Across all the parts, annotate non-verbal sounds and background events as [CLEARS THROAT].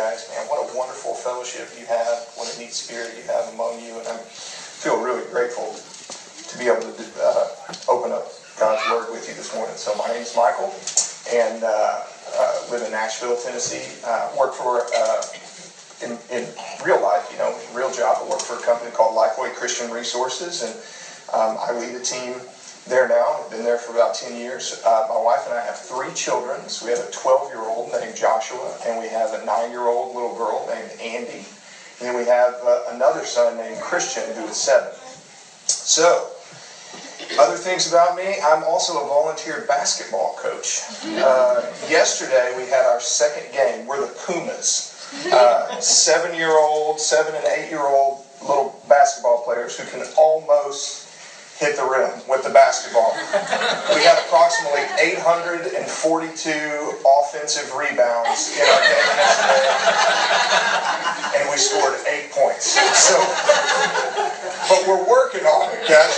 guys, man. What a wonderful fellowship you have. What a neat spirit you have among you. And I feel really grateful to be able to uh, open up God's Word with you this morning. So my name's Michael, and uh, uh, live in Nashville, Tennessee. Uh, work for, uh, in, in real life, you know, real job, I work for a company called Lifeway Christian Resources, and um, I lead a team there now. I've been there for about 10 years. Uh, my wife and I have three children. So we have a 12 year old named Joshua, and we have a nine year old little girl named Andy. And then we have uh, another son named Christian who is seven. So, other things about me, I'm also a volunteer basketball coach. [LAUGHS] Uh, yesterday we had our second game. We're the Pumas. Uh, seven year old, seven and eight year old little basketball players who can almost hit the rim with the basketball. We had approximately 842 offensive rebounds in our game yesterday, and we scored eight points. So, but we're working on it, guys.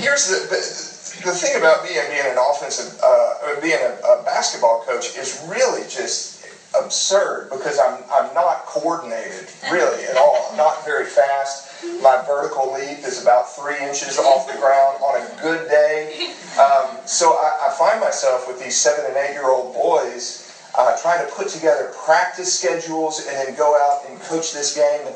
Here's the, the, the thing about being being an offensive, uh, being a, a basketball coach is really just absurd because I'm, I'm not coordinated really at all. I'm not very fast. My vertical leap is about three inches off the ground on a good day. Um, so I, I, find myself with these seven and eight year old boys uh, trying to put together practice schedules and then go out and coach this game.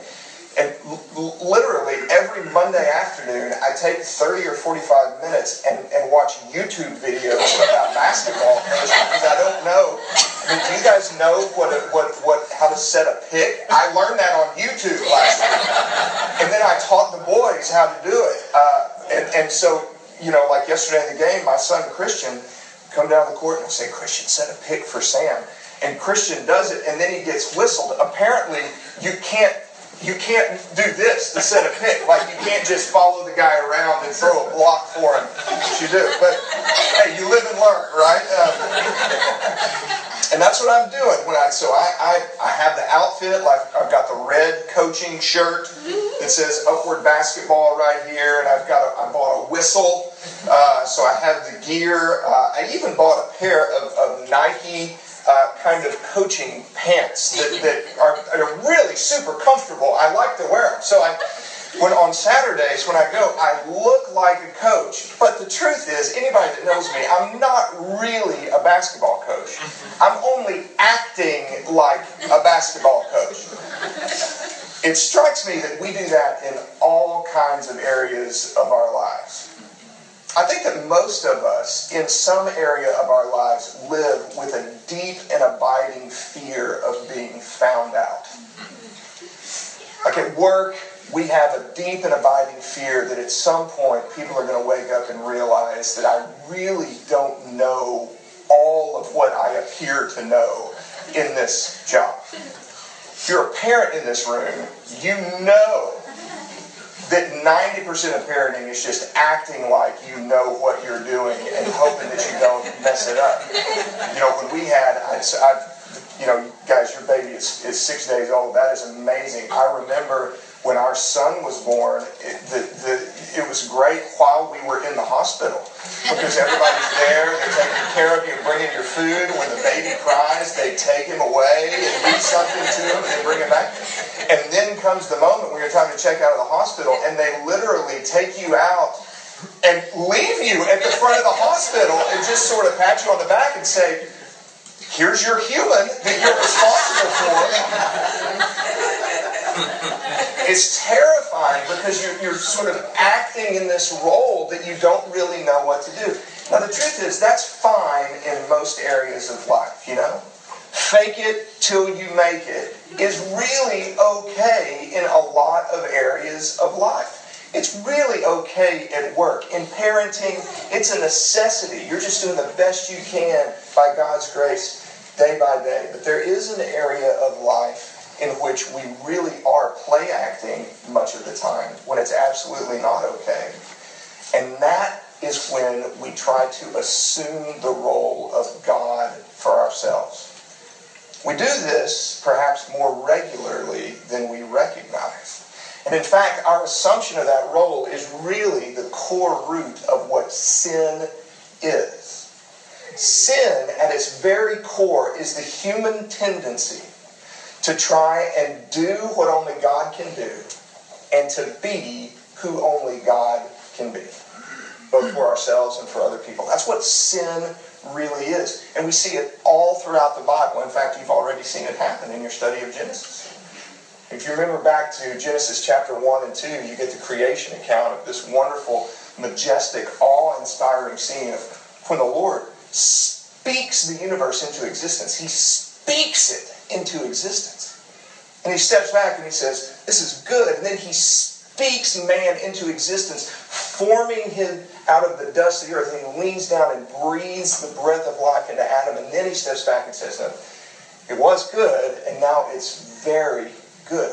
And, literally every Monday afternoon, I take 30 or 45 minutes and, and watch YouTube videos about [LAUGHS] basketball because I don't know. I mean, do you guys know what, a, what, what, how to set a pick? I learned that on YouTube last week. And then I taught the boys how to do it. Uh, and, and so, you know, like yesterday in the game, my son Christian come down the court and I say, Christian, set a pick for Sam. And Christian does it, and then he gets whistled. Apparently, you can't you can't do this to set a pick. Like you can't just follow the guy around and throw a block for him. You do, but hey, you live and learn, right? Um, and that's what I'm doing when I. So I, I I have the outfit. Like I've got the red coaching shirt that says Upward Basketball right here, and I've got a, I bought a whistle. Uh, so I have the gear. Uh, I even bought a pair of, of Nike uh, kind of coaching pants that, [LAUGHS] that are, are, really super comfortable. I like to wear them. So I, when on Saturdays when I go, I look like a coach. But the truth is, anybody that knows me, I'm not really a basketball coach. I'm only acting like a basketball coach. It strikes me that we do that in all kinds of areas of our lives. I think that most of us, in some area of our lives, live with a deep and abiding fear of being found out. Like at work, we have a deep and abiding fear that at some point people are going to wake up and realize that I really don't know all of what I appear to know in this job. If you're a parent in this room, you know that 90% of parenting is just acting like you know what you're doing and hoping that you don't mess it up. You know, when we had, I, I you know, guys, your baby is, is six days old. That is amazing. I remember when our son was born, it, the, the, it was great while we were in the hospital because everybody's there, they're taking care of you, bringing your food. When the baby cries, they take him away and do something to him and bring him back. And then comes the moment when you're trying to check out of the hospital, and they literally take you out and leave you at the front of the hospital and just sort of pat you on the back and say, Here's your human that you're responsible for. It's terrifying because you're, you're sort of acting in this role that you don't really know what to do. Now, the truth is, that's fine in most areas of life, you know? fake it till you make it is really okay in a lot of areas of life. It's really okay at work. In parenting, it's a necessity. You're just doing the best you can by God's grace day by day. But there is an area of life in which we really are play acting much of the time when it's absolutely not okay. And that is when we try to assume the role of God for ourselves. We do this perhaps more regularly than we recognize. And in fact, our assumption of that role is really the core root of what sin is. Sin, at its very core, is the human tendency to try and do what only God can do and to be who only God can be, both for ourselves and for other people. That's what sin really is. And we see it all throughout the Bible. In fact, you've already seen it happen in your study of Genesis. If you remember back to Genesis chapter 1 and 2, you get the creation account of this wonderful, majestic, awe inspiring scene of when the Lord speaks the universe into existence. He speaks it into existence. And he steps back and he says, This is good. And then he speaks man into existence, forming him out of the dust of the earth. And he leans down and breathes the breath of life into Adam. And then he steps back and says, No, it was good, and now it's very good.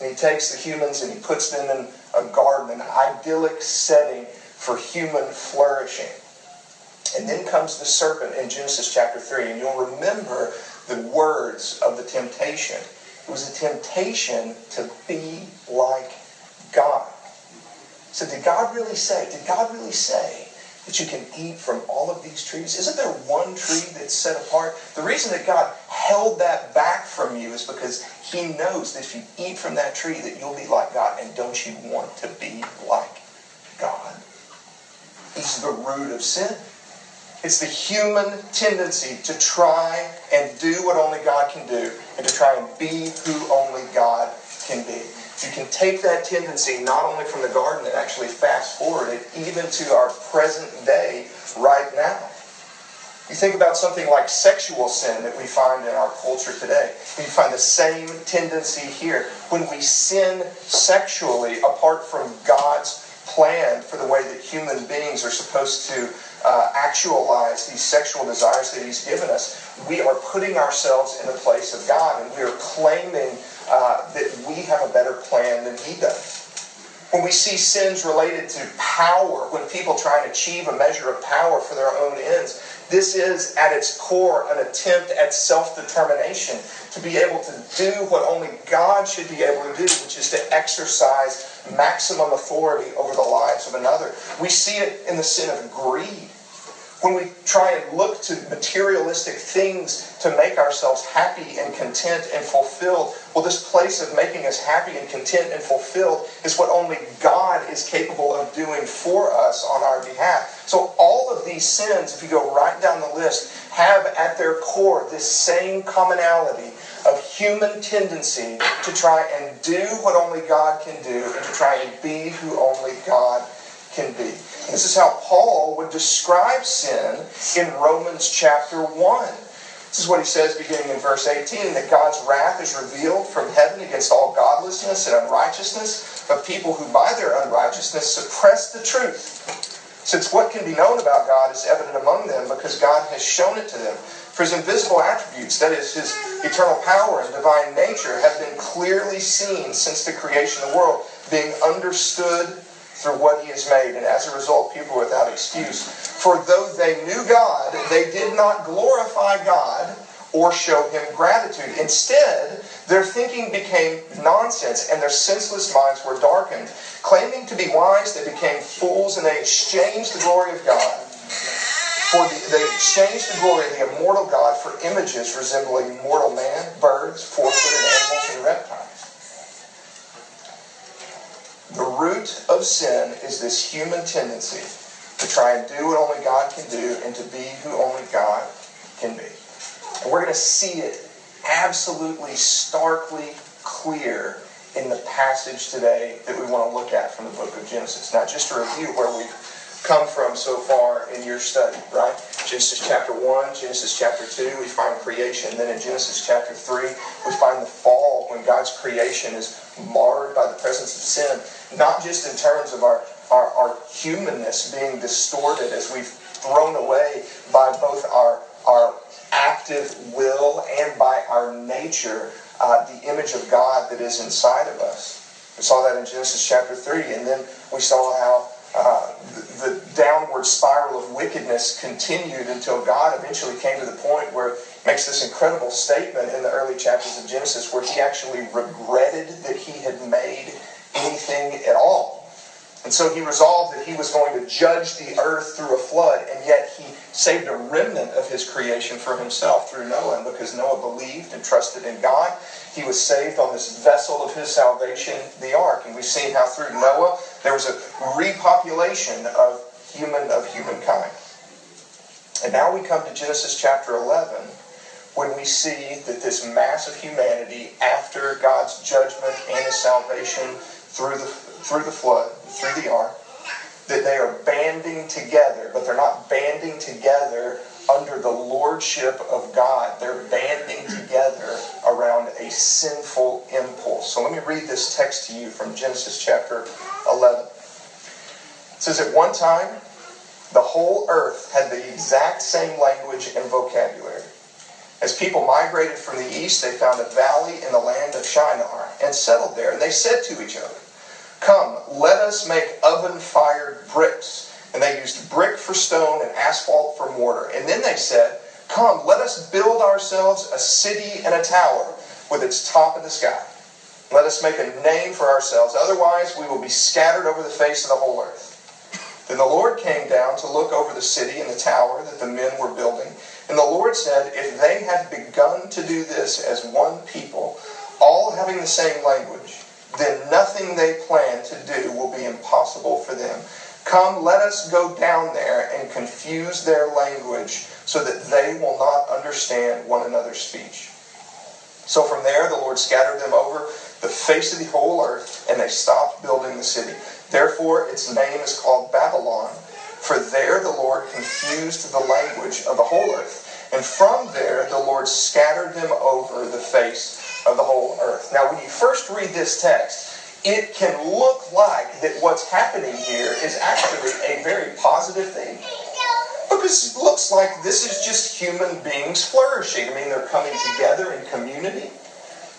And he takes the humans and he puts them in a garden, an idyllic setting for human flourishing. And then comes the serpent in Genesis chapter 3. And you'll remember the words of the temptation. It was a temptation to be like God. So did God really say, did God really say that you can eat from all of these trees? Isn't there one tree that's set apart? The reason that God held that back from you is because he knows that if you eat from that tree that you'll be like God. And don't you want to be like God? He's the root of sin. It's the human tendency to try and do what only God can do and to try and be who only God can be. You can take that tendency not only from the garden and actually fast forward it even to our present day right now. You think about something like sexual sin that we find in our culture today. You find the same tendency here. When we sin sexually apart from God's plan for the way that human beings are supposed to uh, actualize these sexual desires that He's given us, we are putting ourselves in the place of God and we are claiming uh, that we have a better plan than He does. When we see sins related to power, when people try and achieve a measure of power for their own ends, this is at its core an attempt at self determination to be able to do what only God should be able to do, which is to exercise maximum authority over the lives of another. We see it in the sin of greed when we try and look to materialistic things to make ourselves happy and content and fulfilled, well, this place of making us happy and content and fulfilled is what only God is capable of doing for us on our behalf. So, all of these sins, if you go right down the list, have at their core this same commonality of human tendency to try and do what only God can do and to try and be who only God can be. This is how Paul would describe sin in Romans chapter 1. This is what he says beginning in verse 18 that God's wrath is revealed from heaven against all godlessness and unrighteousness of people who by their unrighteousness suppress the truth. Since what can be known about God is evident among them because God has shown it to them. For his invisible attributes, that is, his eternal power and divine nature, have been clearly seen since the creation of the world, being understood through what he has made, and as a result, people are without excuse. For though they knew God, they did not glorify God or show him gratitude. Instead, their thinking became nonsense, and their senseless minds were darkened. Claiming to be wise, they became fools, and they exchanged the glory of God. For the, they exchanged the glory of the immortal God for images resembling mortal man, birds, four-footed animals, and reptiles. The root of sin is this human tendency to try and do what only God can do and to be who only God can be. And we're going to see it absolutely starkly clear in the passage today that we want to look at from the book of Genesis. Now, just to review where we've come from so far in your study, right? Genesis chapter 1, Genesis chapter 2, we find creation. Then in Genesis chapter 3, we find the fall when God's creation is marred by the presence of sin not just in terms of our, our, our humanness being distorted as we've thrown away by both our, our active will and by our nature uh, the image of God that is inside of us. We saw that in Genesis chapter 3, and then we saw how uh, the, the, downward spiral of wickedness continued until God eventually came to the point where he makes this incredible statement in the early chapters of Genesis where he actually regretted that he had made anything at all. And so he resolved that he was going to judge the earth through a flood, and yet he saved a remnant of his creation for himself through Noah. And because Noah believed and trusted in God, he was saved on this vessel of his salvation, the ark. And we've seen how through Noah there was a repopulation of human of humankind. And now we come to Genesis chapter 11 when we see that this mass of humanity after God's judgment and his salvation through the through the flood, through the ark, that they are banding together, but they're not banding together under the lordship of God. They're banding together around a sinful impulse. So let me read this text to you from Genesis chapter 11. It says, At one time, the whole earth had the exact same language and vocabulary. As people migrated from the east, they found a valley in the land of Shinar and settled there. And they said to each other, Come, let us make oven fired bricks. And they used brick for stone and asphalt for mortar. And then they said, Come, let us build ourselves a city and a tower with its top in the sky. Let us make a name for ourselves, otherwise, we will be scattered over the face of the whole earth. Then the Lord came down to look over the city and the tower that the men were building. And the Lord said, If they had begun to do this as one people, all having the same language, then nothing they plan to do will be impossible for them. Come, let us go down there and confuse their language so that they will not understand one another's speech. So from there, the Lord scattered them over the face of the whole earth, and they stopped building the city. Therefore, its name is called Babylon, for there the Lord confused the language of the whole earth. And from there, the Lord scattered them over the face of the whole earth. Now, when you first read this text, it can look like that what's happening here is actually a very positive thing. Because it looks like this is just human beings flourishing. I mean, they're coming together in community.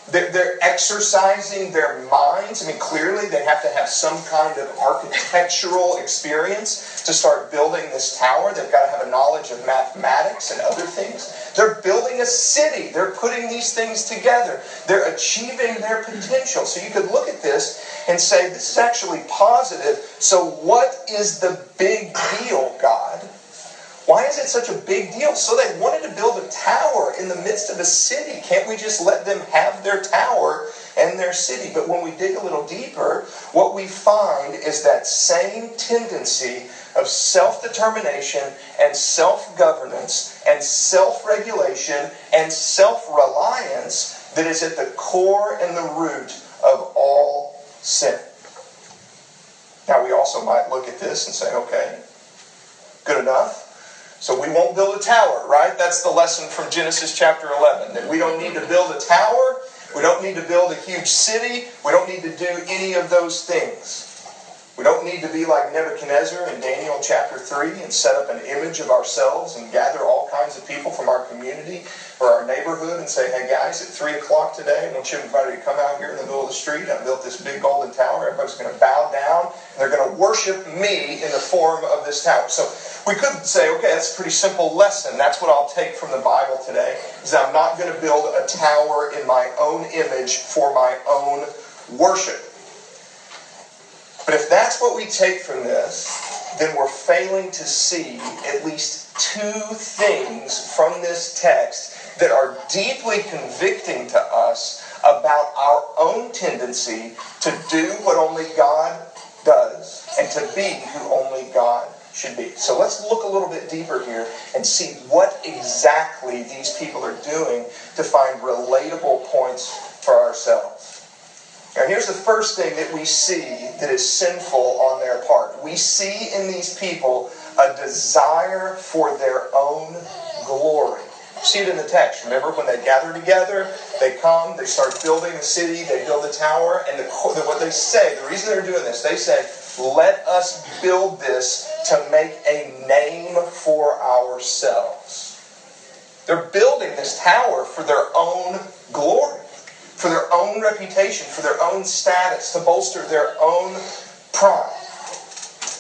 They're, they're exercising their minds. I mean, clearly they have to have some kind of architectural experience to start building this tower. They've got to have a knowledge of mathematics and other things. They're building a city. They're putting these things together. They're achieving their potential. So you could look at this and say, this is actually positive. So, what is the big deal, God? Why is it such a big deal? So they wanted to build a tower in the midst of a city. Can't we just let them have their tower and their city? But when we dig a little deeper, what we find is that same tendency of self determination and self governance and self regulation and self reliance that is at the core and the root of all sin. Now, we also might look at this and say, okay, good enough. So we won't build a tower, right? That's the lesson from Genesis chapter 11 that we don't need to build a tower, we don't need to build a huge city, we don't need to do any of those things. We don't need to be like Nebuchadnezzar in Daniel chapter 3 and set up an image of ourselves and gather all kinds of people from our community or our neighborhood and say, hey guys, at 3 o'clock today, I want you everybody to come out here in the middle of the street. I built this big golden tower. Everybody's going to bow down and they're going to worship me in the form of this tower. So we could say, okay, that's a pretty simple lesson. That's what I'll take from the Bible today, is that I'm not going to build a tower in my own image for my own worship. But if that's what we take from this, then we're failing to see at least two things from this text that are deeply convicting to us about our own tendency to do what only God does and to be who only God should be. So let's look a little bit deeper here and see what exactly these people are doing to find relatable points for ourselves. Now, here's the first thing that we see that is sinful on their part. We see in these people a desire for their own glory. See it in the text. Remember when they gather together, they come, they start building the city, they build the tower, and the, what they say, the reason they're doing this, they say, let us build this to make a name for ourselves. They're building this tower for their own glory for their own reputation, for their own status, to bolster their own pride.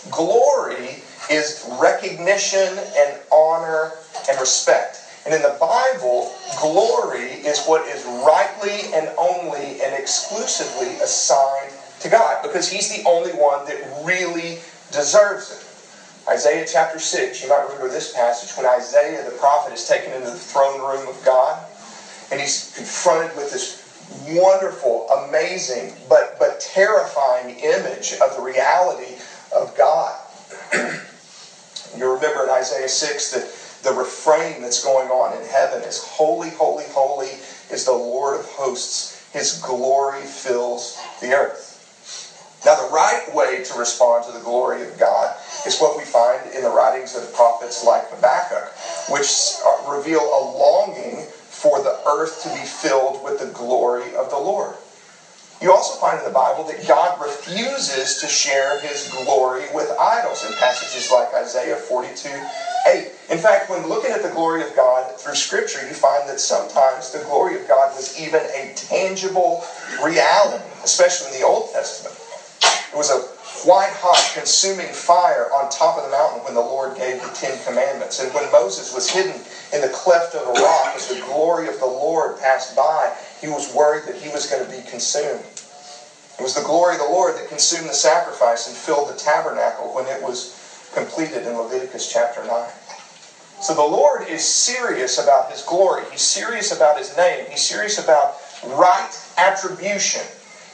Glory is recognition and honor and respect. And in the Bible, glory is what is rightly and only and exclusively assigned to God because He's the only one that really deserves it. Isaiah chapter 6, you might remember this passage when Isaiah the prophet is taken into the throne room of God and he's confronted with this wonderful, amazing, but, but terrifying image of the reality of God. [CLEARS THROAT] you remember in Isaiah 6 that the refrain that's going on in heaven is Holy, holy, holy is the Lord of hosts. His glory fills the earth. Now, the right way to respond to the glory of God is what we find in the writings of prophets like Habakkuk, which uh, reveal a longing for the earth to be filled with the glory of the Lord. You also find in the Bible that God refuses to share his glory with idols in passages like Isaiah 42 8. In fact, when looking at the glory of God through Scripture, you find that sometimes the glory of God was even a tangible reality, especially in the Old Testament. It was a white hot consuming fire on top of the mountain when the Lord gave the Ten Commandments. And when Moses was hidden in the cleft of a rock as the glory of the Lord passed by, he was worried that he was going to be consumed. It was the glory of the Lord that consumed the sacrifice and filled the tabernacle when it was completed in Leviticus chapter 9. So the Lord is serious about his glory. He's serious about his name. He's serious about right attribution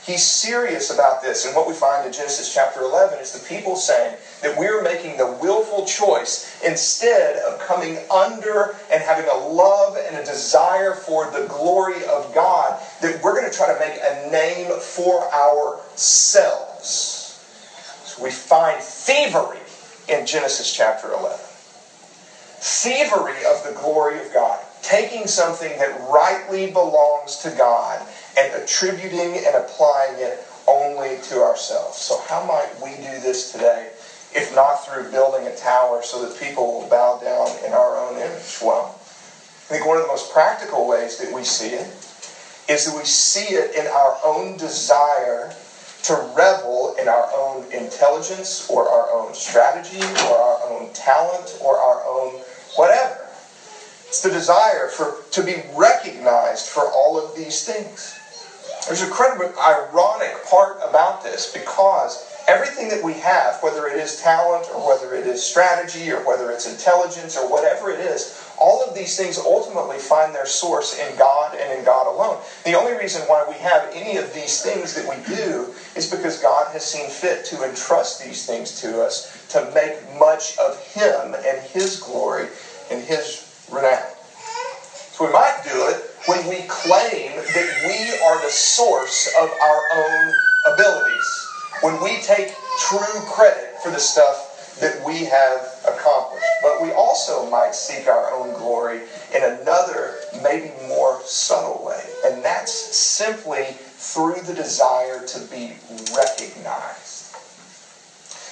He's serious about this. And what we find in Genesis chapter 11 is the people saying that we're making the willful choice instead of coming under and having a love and a desire for the glory of God, that we're going to try to make a name for ourselves. So we find thievery in Genesis chapter 11. Thievery of the glory of God. Taking something that rightly belongs to God and attributing and applying it only to ourselves. So, how might we do this today, if not through building a tower so that people will bow down in our own image? Well, I think one of the most practical ways that we see it is that we see it in our own desire to revel in our own intelligence or our own strategy or our own talent or our own whatever. It's the desire for to be recognized for all of these things. There's a incredibly ironic part about this because everything that we have, whether it is talent or whether it is strategy or whether it's intelligence or whatever it is, all of these things ultimately find their source in God and in God alone. The only reason why we have any of these things that we do is because God has seen fit to entrust these things to us to make much of Him and His glory and His renown. So we might do it when we claim that we are the source of our own abilities, when we take true credit for the stuff that we have accomplished. But we also might seek our own glory in another, maybe more subtle way, and that's simply through the desire to be recognized.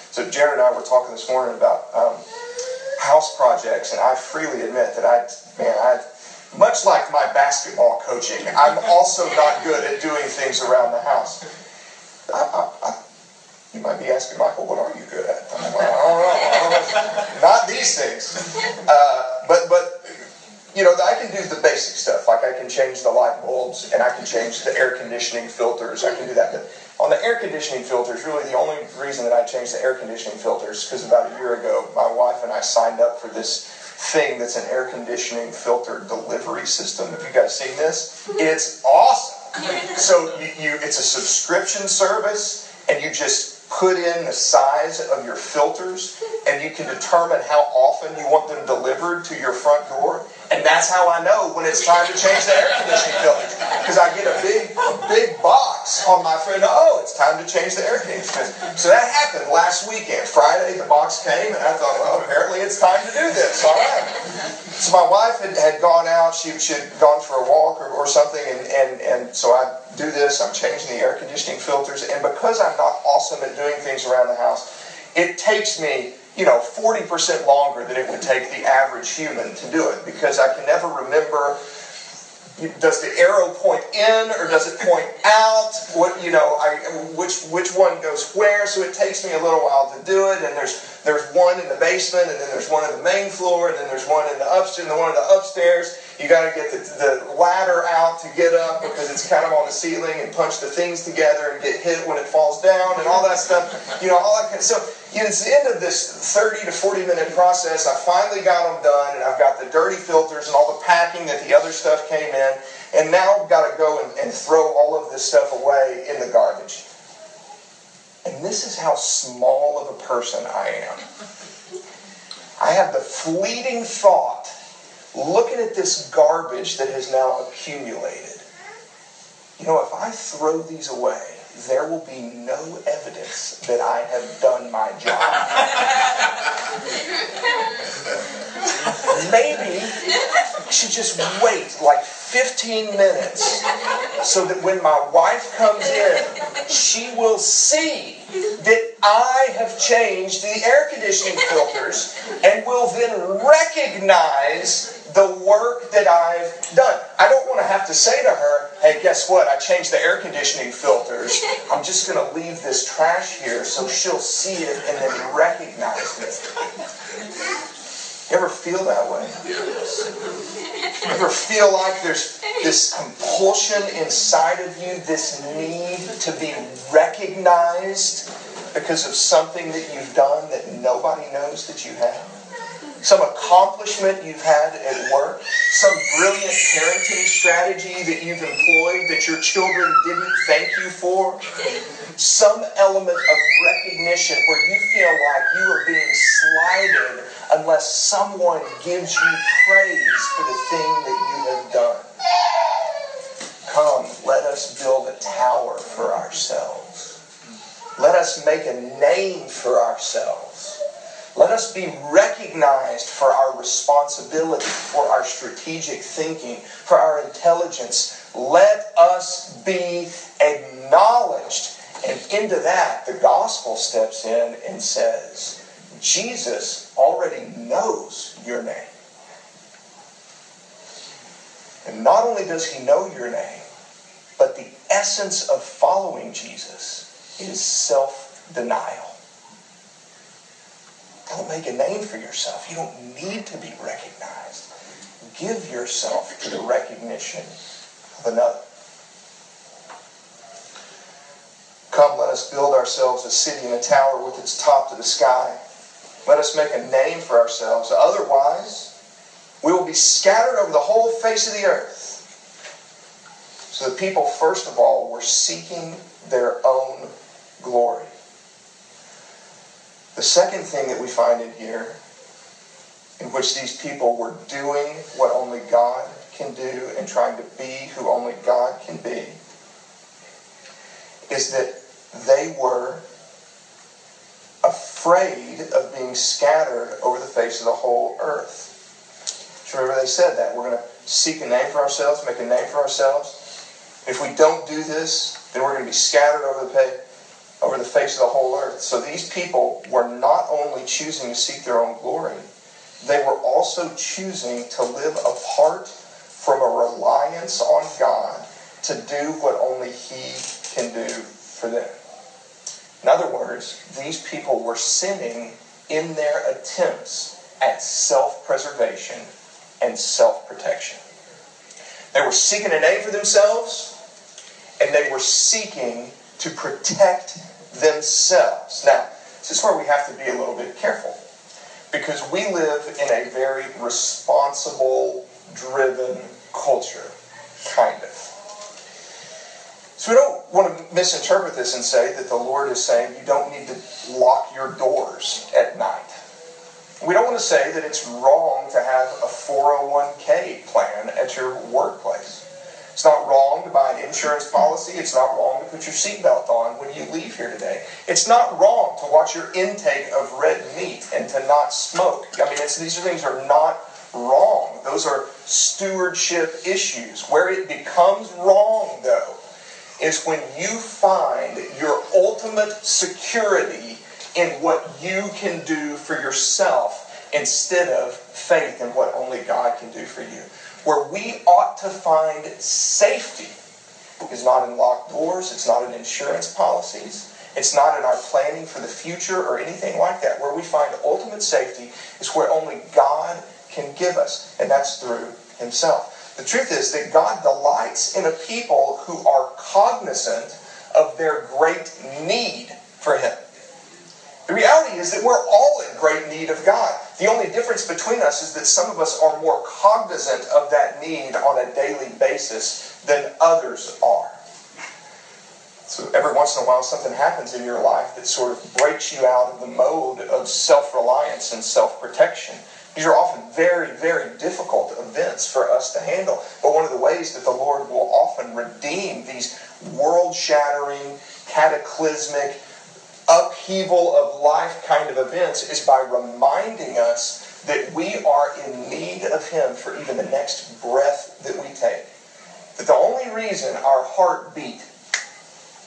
So Jared and I were talking this morning about um, house projects, and I freely admit that I, man, I much like my basketball coaching, I'm also not good at doing things around the house. I, I, I, you might be asking, Michael, what are you good at? Like, I, don't know, I don't know. Not these things. Uh, but, but, you know, I can do the basic stuff. Like I can change the light bulbs and I can change the air conditioning filters. I can do that. But on the air conditioning filters, really the only reason that I changed the air conditioning filters because about a year ago, my wife and I signed up for this thing that's an air conditioning filter delivery system. Have you guys seen this? It's awesome. So you, you it's a subscription service, and you just put in the size of your filters, and you can determine how often you want them delivered to your front door. And that's how I know when it's time to change the air conditioning filter. Because I get a big, big box on my friend. Oh, it's time to change the air conditioning. filter. So that happened last weekend. Friday, the box came, and I thought, well, apparently it's time to do this. All right. So my wife had, had gone out. She, she had gone for a walk or, or something, and, and, and so I do this. I'm changing the air conditioning filters. And because I'm not awesome at doing things around the house, it takes me you know, 40% longer than it would take the average human to do it because I can never remember does the arrow point in or does it point out? What you know, I, which which one goes where? So it takes me a little while to do it. And there's there's one in the basement, and then there's one in the main floor, and then there's one in the upstairs, and the one in the upstairs. You got to get the, the ladder out to get up because it's kind of on the ceiling and punch the things together and get hit when it falls down and all that stuff. You know, all that kind of, so it's the end of this 30 to 40 minute process. I finally got them done and I've got the dirty filters and all the packing that the other stuff came in. And now I've got to go and, and throw all of this stuff away in the garbage. And this is how small of a person I am. I have the fleeting thought, looking at this garbage that has now accumulated. You know, if I throw these away, there will be no evidence that I have done my job. [LAUGHS] Maybe should just wait like 15 minutes so that when my wife comes in, she will see that I have changed the air conditioning filters and will then recognize the work that I've done. I don't want to have to say to her, hey, guess what? I changed the air conditioning filters. I'm just going to leave this trash here so she'll see it and then recognize it. You ever feel that way? You ever feel like there's this compulsion inside of you, this need to be recognized because of something that you've done that nobody knows that you have? some accomplishment you've had at work, some brilliant parenting strategy that you've employed that your children didn't thank you for, some element of recognition where you feel like you are being slighted unless someone gives you praise for the thing that you have done. Come, let us build a tower for ourselves. Let us make a name for ourselves let us be recognized for our responsibility, for our strategic thinking, for our intelligence. Let us be acknowledged. And into that, the gospel steps in and says, Jesus already knows your name. And not only does he know your name, but the essence of following Jesus is self denial. Don't make a name for yourself. You don't need to be recognized. Give yourself to the recognition of another. Come, let us build ourselves a city and a tower with its top to the sky. Let us make a name for ourselves. Otherwise, we will be scattered over the whole face of the earth. So the people, first of all, were seeking their own glory. The second thing that we find in here, in which these people were doing what only God can do and trying to be who only God can be, is that they were afraid of being scattered over the face of the whole earth. So remember they said that. We're going to seek a name for ourselves, make a name for ourselves. If we don't do this, then we're going to be scattered over the face over the face of the whole earth. So these people were not only choosing to seek their own glory, they were also choosing to live apart from a reliance on God to do what only He can do for them. In other words, these people were sinning in their attempts at self preservation and self protection. They were seeking a name for themselves, and they were seeking to protect themselves. Now, this is where we have to be a little bit careful because we live in a very responsible, driven culture, kind of. So we don't want to misinterpret this and say that the Lord is saying you don't need to lock your doors at night. We don't want to say that it's wrong to have a 401k plan at your workplace. It's not wrong to buy an insurance policy. It's not wrong to put your seatbelt on when you leave here today. It's not wrong to watch your intake of red meat and to not smoke. I mean, these things are not wrong. Those are stewardship issues. Where it becomes wrong, though, is when you find your ultimate security in what you can do for yourself instead of faith in what only God can do for you where we ought to find safety is not in locked doors, it's not in insurance policies, it's not in our planning for the future or anything like that. Where we find ultimate safety is where only God can give us, and that's through himself. The truth is that God delights in a people who are cognizant of their great need for him. The reality is that we're all in great need of God. The only difference between us is that some of us are more cognizant of that need on a daily basis than others are. So every once in a while, something happens in your life that sort of breaks you out of the mode of self reliance and self protection. These are often very, very difficult events for us to handle. But one of the ways that the Lord will often redeem these world shattering, cataclysmic, upheaval of life kind of events is by reminding us that we are in need of Him for even the next breath that we take. That the only reason our heart beat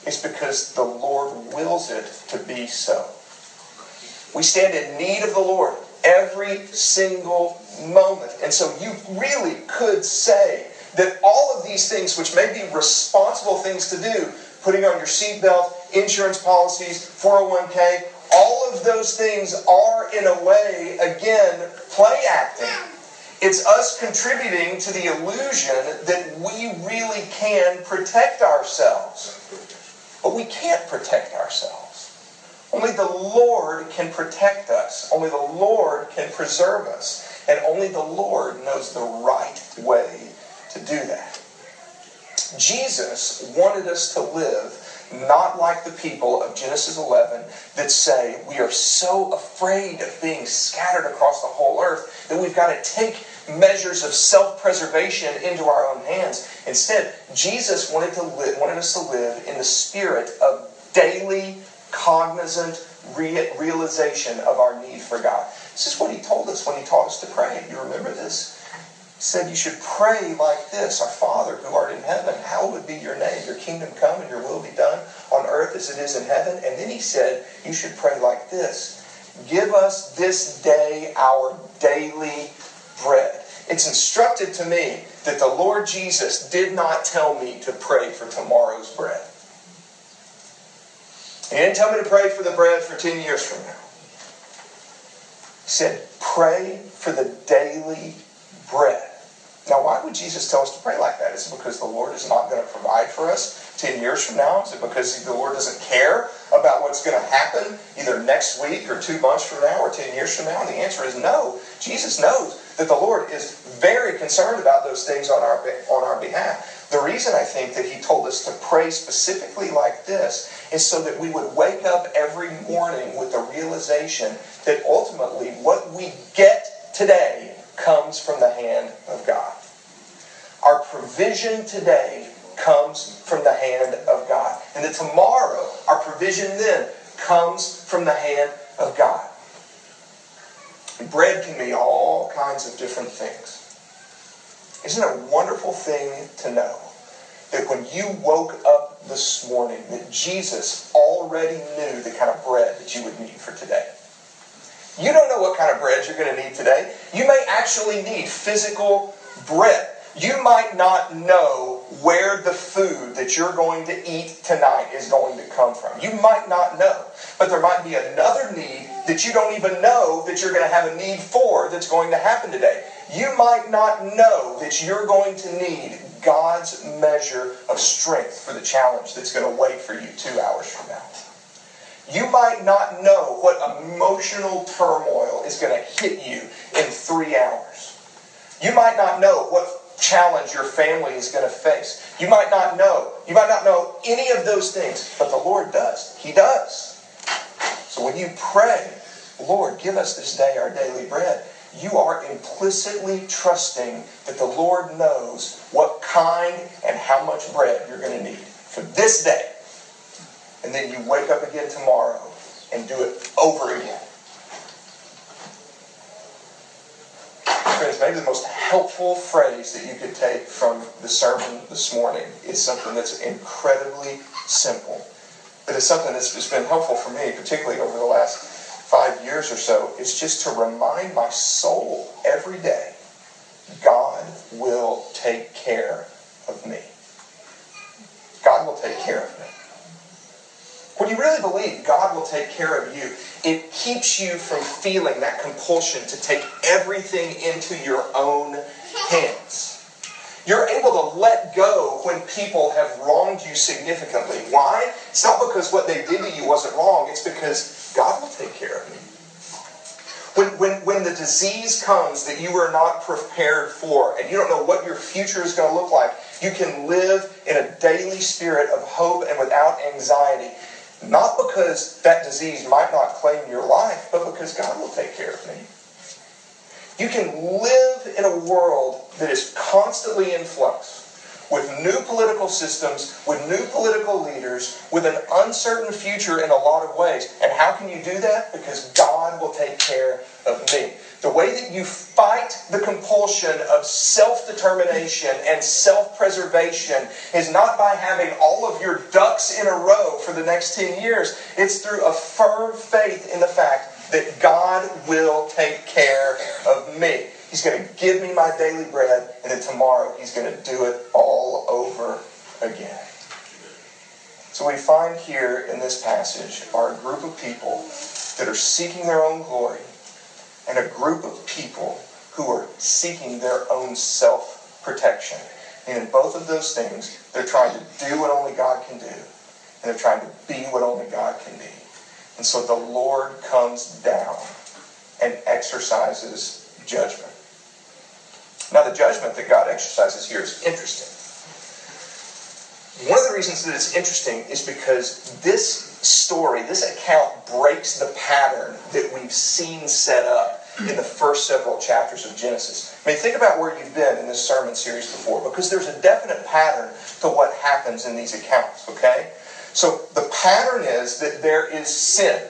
is because the Lord wills it to be so. We stand in need of the Lord every single moment. And so you really could say that all of these things, which may be responsible things to do, putting on your seatbelt, insurance policies, 401k, all of those things are, in a way, again, play acting. It's us contributing to the illusion that we really can protect ourselves. But we can't protect ourselves. Only the Lord can protect us. Only the Lord can preserve us. And only the Lord knows the right way to do that. Jesus wanted us to live not like the people of Genesis 11 that say we are so afraid of being scattered across the whole earth that we've got to take measures of self-preservation into our own hands. Instead, Jesus wanted to live, wanted us to live in the spirit of daily cognizant realization of our need for God. This is what he told us when he taught us to pray. You remember this? He said you should pray like this Our Father who art in heaven, hallowed be your name. Your kingdom come and your will be done on earth as it is in heaven. And then he said you should pray like this Give us this day our daily bread. It's instructed to me that the Lord Jesus did not tell me to pray for tomorrow's bread. He didn't tell me to pray for the bread for 10 years from now. He said, pray for the daily bread. Now, why would Jesus tell us to pray like that? Is it because the Lord is not going to provide for us 10 years from now? Is it because the Lord doesn't care about what's going to happen either next week or two months from now or 10 years from now? And the answer is no. Jesus knows that the Lord is very concerned about those things on our, on our behalf. The reason I think that he told us to pray specifically like this is so that we would wake up every morning with the realization that ultimately what we get today comes from the hand of God. Our provision today comes from the hand of God. And that tomorrow, our provision then comes from the hand of God. Bread can be all kinds of different things. Isn't it a wonderful thing to know that when you woke up this morning, that Jesus already knew the kind of bread that you would need for today? You don't know what kind of bread you're going to need today. You may actually need physical bread. You might not know where the food that you're going to eat tonight is going to come from. You might not know. But there might be another need that you don't even know that you're going to have a need for that's going to happen today. You might not know that you're going to need God's measure of strength for the challenge that's going to wait for you two hours from now. You might not know what emotional turmoil is going to hit you in three hours. You might not know what challenge your family is going to face. You might not know. You might not know any of those things, but the Lord does. He does. So when you pray, Lord, give us this day our daily bread, you are implicitly trusting that the Lord knows what kind and how much bread you're going to need for this day and then you wake up again tomorrow and do it over again. Friends, maybe the most helpful phrase that you could take from the sermon this morning is something that's incredibly simple. But it's something that's been helpful for me, particularly over the last five years or so. It's just to remind my soul every day God will take care of me. God will take care of me. When you really believe God will take care of you, it keeps you from feeling that compulsion to take everything into your own hands. You're able to let go when people have wronged you significantly. Why? It's not because what they did to you wasn't wrong, it's because God will take care of me. When, when, when the disease comes that you are not prepared for and you don't know what your future is going to look like, you can live in a daily spirit of hope and without anxiety. Not because that disease might not claim your life, but because God will take care of me. You can live in a world that is constantly in flux with new political systems, with new political leaders, with an uncertain future in a lot of ways. And how can you do that? Because God will take care of me. The way that you fight the compulsion of self determination and self preservation is not by having all of your ducks in a row for the next 10 years. It's through a firm faith in the fact that God will take care of me. He's going to give me my daily bread, and then tomorrow He's going to do it all over again. So, we find here in this passage are a group of people that are seeking their own glory, and a group of people who are seeking their own self protection. And in both of those things, they're trying to do what only God can do, and they're trying to be what only God can be. And so the Lord comes down and exercises judgment. Now, the judgment that God exercises here is interesting. One of the reasons that it's interesting is because this story, this account breaks the pattern that we've seen set up in the first several chapters of Genesis. I mean, think about where you've been in this sermon series before, because there's a definite pattern to what happens in these accounts, okay? So the pattern is that there is sin.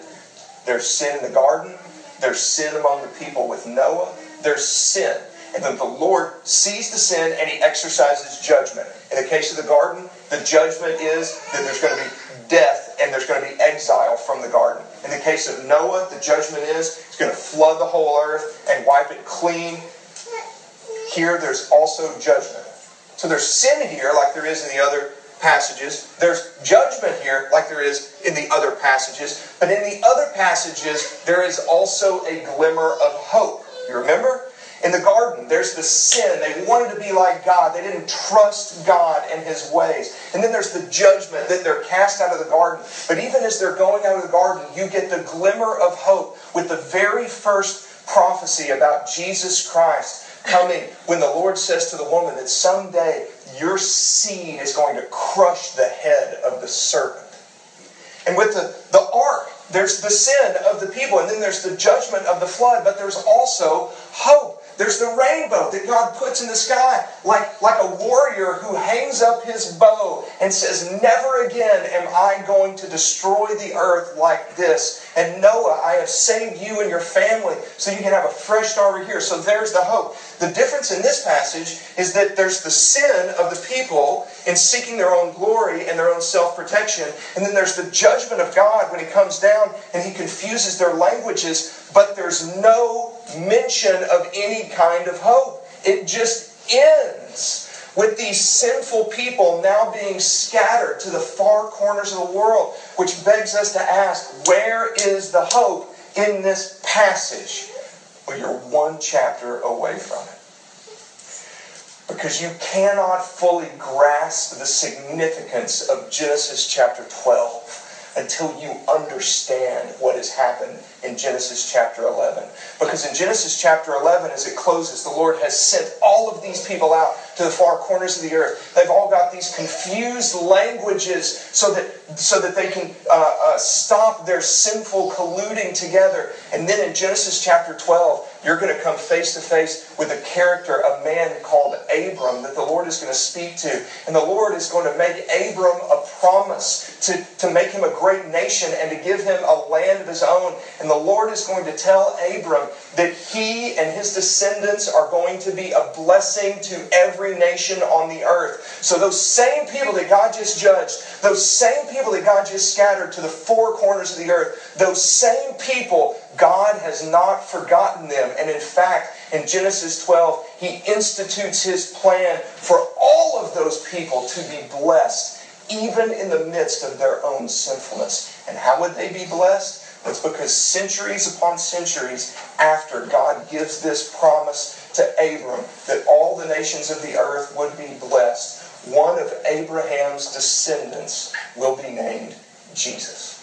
There's sin in the garden. There's sin among the people with Noah. There's sin. And then the Lord sees the sin and he exercises judgment. In the case of the garden, the judgment is that there's going to be death and there's going to be exile from the garden. In the case of Noah, the judgment is he's going to flood the whole earth and wipe it clean. Here, there's also judgment. So there's sin here, like there is in the other passages. There's judgment here, like there is in the other passages. But in the other passages, there is also a glimmer of hope. You remember? In the garden, there's the sin. They wanted to be like God. They didn't trust God and His ways. And then there's the judgment that they're cast out of the garden. But even as they're going out of the garden, you get the glimmer of hope with the very first prophecy about Jesus Christ coming when the Lord says to the woman that someday your seed is going to crush the head of the serpent. And with the, the ark, there's the sin of the people, and then there's the judgment of the flood, but there's also hope. There's the rainbow that God puts in the sky, like, like a warrior who hangs up his bow and says, Never again am I going to destroy the earth like this. And Noah, I have saved you and your family so you can have a fresh start over here. So there's the hope. The difference in this passage is that there's the sin of the people in seeking their own glory and their own self protection. And then there's the judgment of God when He comes down and He confuses their languages, but there's no mention of any kind of hope. It just ends with these sinful people now being scattered to the far corners of the world, which begs us to ask where is the hope in this passage? You're one chapter away from it. Because you cannot fully grasp the significance of Genesis chapter 12 until you understand what has happened in Genesis chapter 11. Because in Genesis chapter 11, as it closes, the Lord has sent all of these people out to the far corners of the earth. They've all got these confused languages so that, so that they can uh, uh, stop their sinful colluding together. And then in Genesis chapter 12, you're going to come face to face with a character, a man called Abram, that the Lord is going to speak to. And the Lord is going to make Abram a promise to, to make him a great nation and to give him a land of his own. And the Lord is going to tell Abram that he and his descendants are going to be a blessing to every nation on the earth. So those same people that God just judged, those same people that God just scattered to the four corners of the earth, those same people, God has not forgotten them. And in fact, in Genesis 12, he institutes his plan for all of those people to be blessed, even in the midst of their own sinfulness. And how would they be blessed? It's because centuries upon centuries after God gives this promise to Abram that all the nations of the earth would be blessed, one of Abraham's descendants will be named Jesus.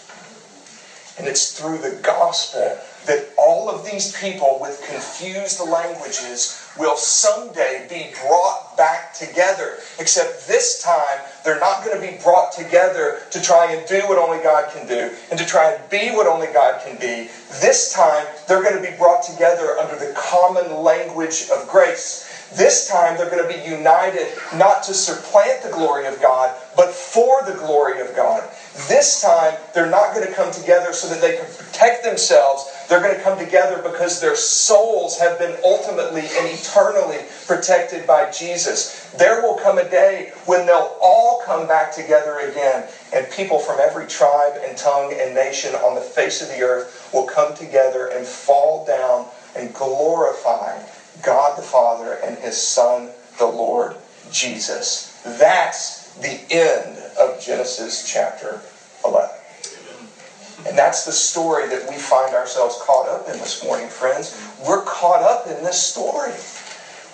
And it's through the gospel that all of these people with confused languages will someday be brought back together. Except this time, they're not going to be brought together to try and do what only God can do and to try and be what only God can be. This time, they're going to be brought together under the common language of grace. This time they're going to be united not to supplant the glory of God, but for the glory of God. This time they're not going to come together so that they can protect themselves. They're going to come together because their souls have been ultimately and eternally protected by Jesus. There will come a day when they'll all come back together again, and people from every tribe and tongue and nation on the face of the earth will come together and fall down and glorify God the Father and His Son, the Lord Jesus. That's the end of Genesis chapter 11. And that's the story that we find ourselves caught up in this morning, friends. We're caught up in this story.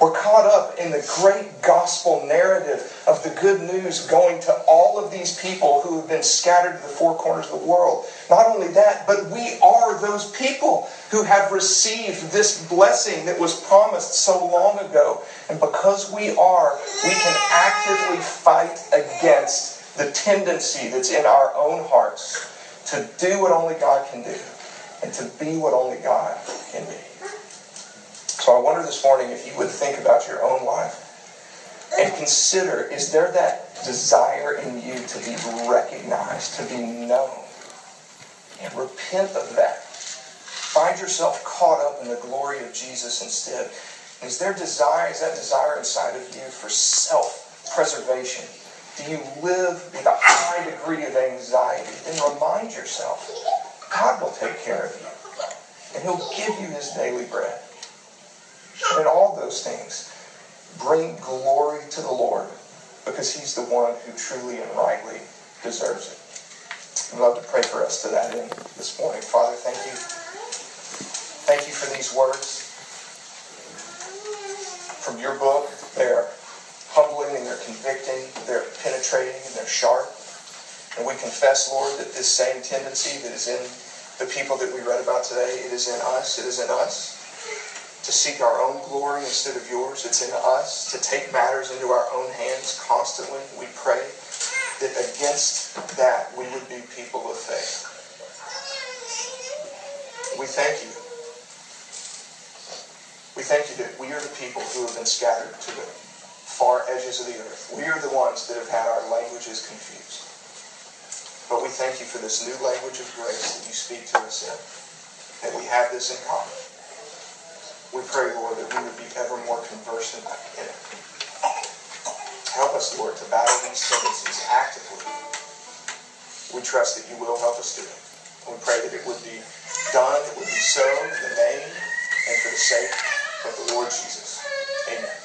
We're caught up in the great gospel narrative of the good news going to all of these people who have been scattered to the four corners of the world. Not only that, but we are those people who have received this blessing that was promised so long ago. And because we are, we can actively fight against the tendency that's in our own hearts to do what only God can do and to be what only God can be. So I wonder this morning if you would think about your own life and consider is there that desire in you to be recognized, to be known? And repent of that. Find yourself caught up in the glory of Jesus instead. Is there desire, is that desire inside of you for self-preservation? Do you live with a high degree of anxiety? Then remind yourself, God will take care of you. And He'll give you His daily bread. And all those things bring glory to the Lord because He's the one who truly and rightly deserves it. I'd love to pray for us to that end this morning. Father, thank you. Thank you for these words from your book. They're humbling and they're convicting, they're penetrating and they're sharp. And we confess, Lord, that this same tendency that is in the people that we read about today, it is in us, it is in us to seek our own glory instead of yours. It's in us to take matters into our own hands constantly. We pray that against that we would be people of faith. We thank you. We thank you that we are the people who have been scattered to the far edges of the earth. We are the ones that have had our languages confused. But we thank you for this new language of grace that you speak to us in. That we have this in common. We pray, Lord, that we would be ever more conversant in it. Help us, Lord, to battle these tendencies actively. We trust that you will help us do it. We pray that it would be done, it would be so in the name and for the sake of the Lord Jesus. Amen.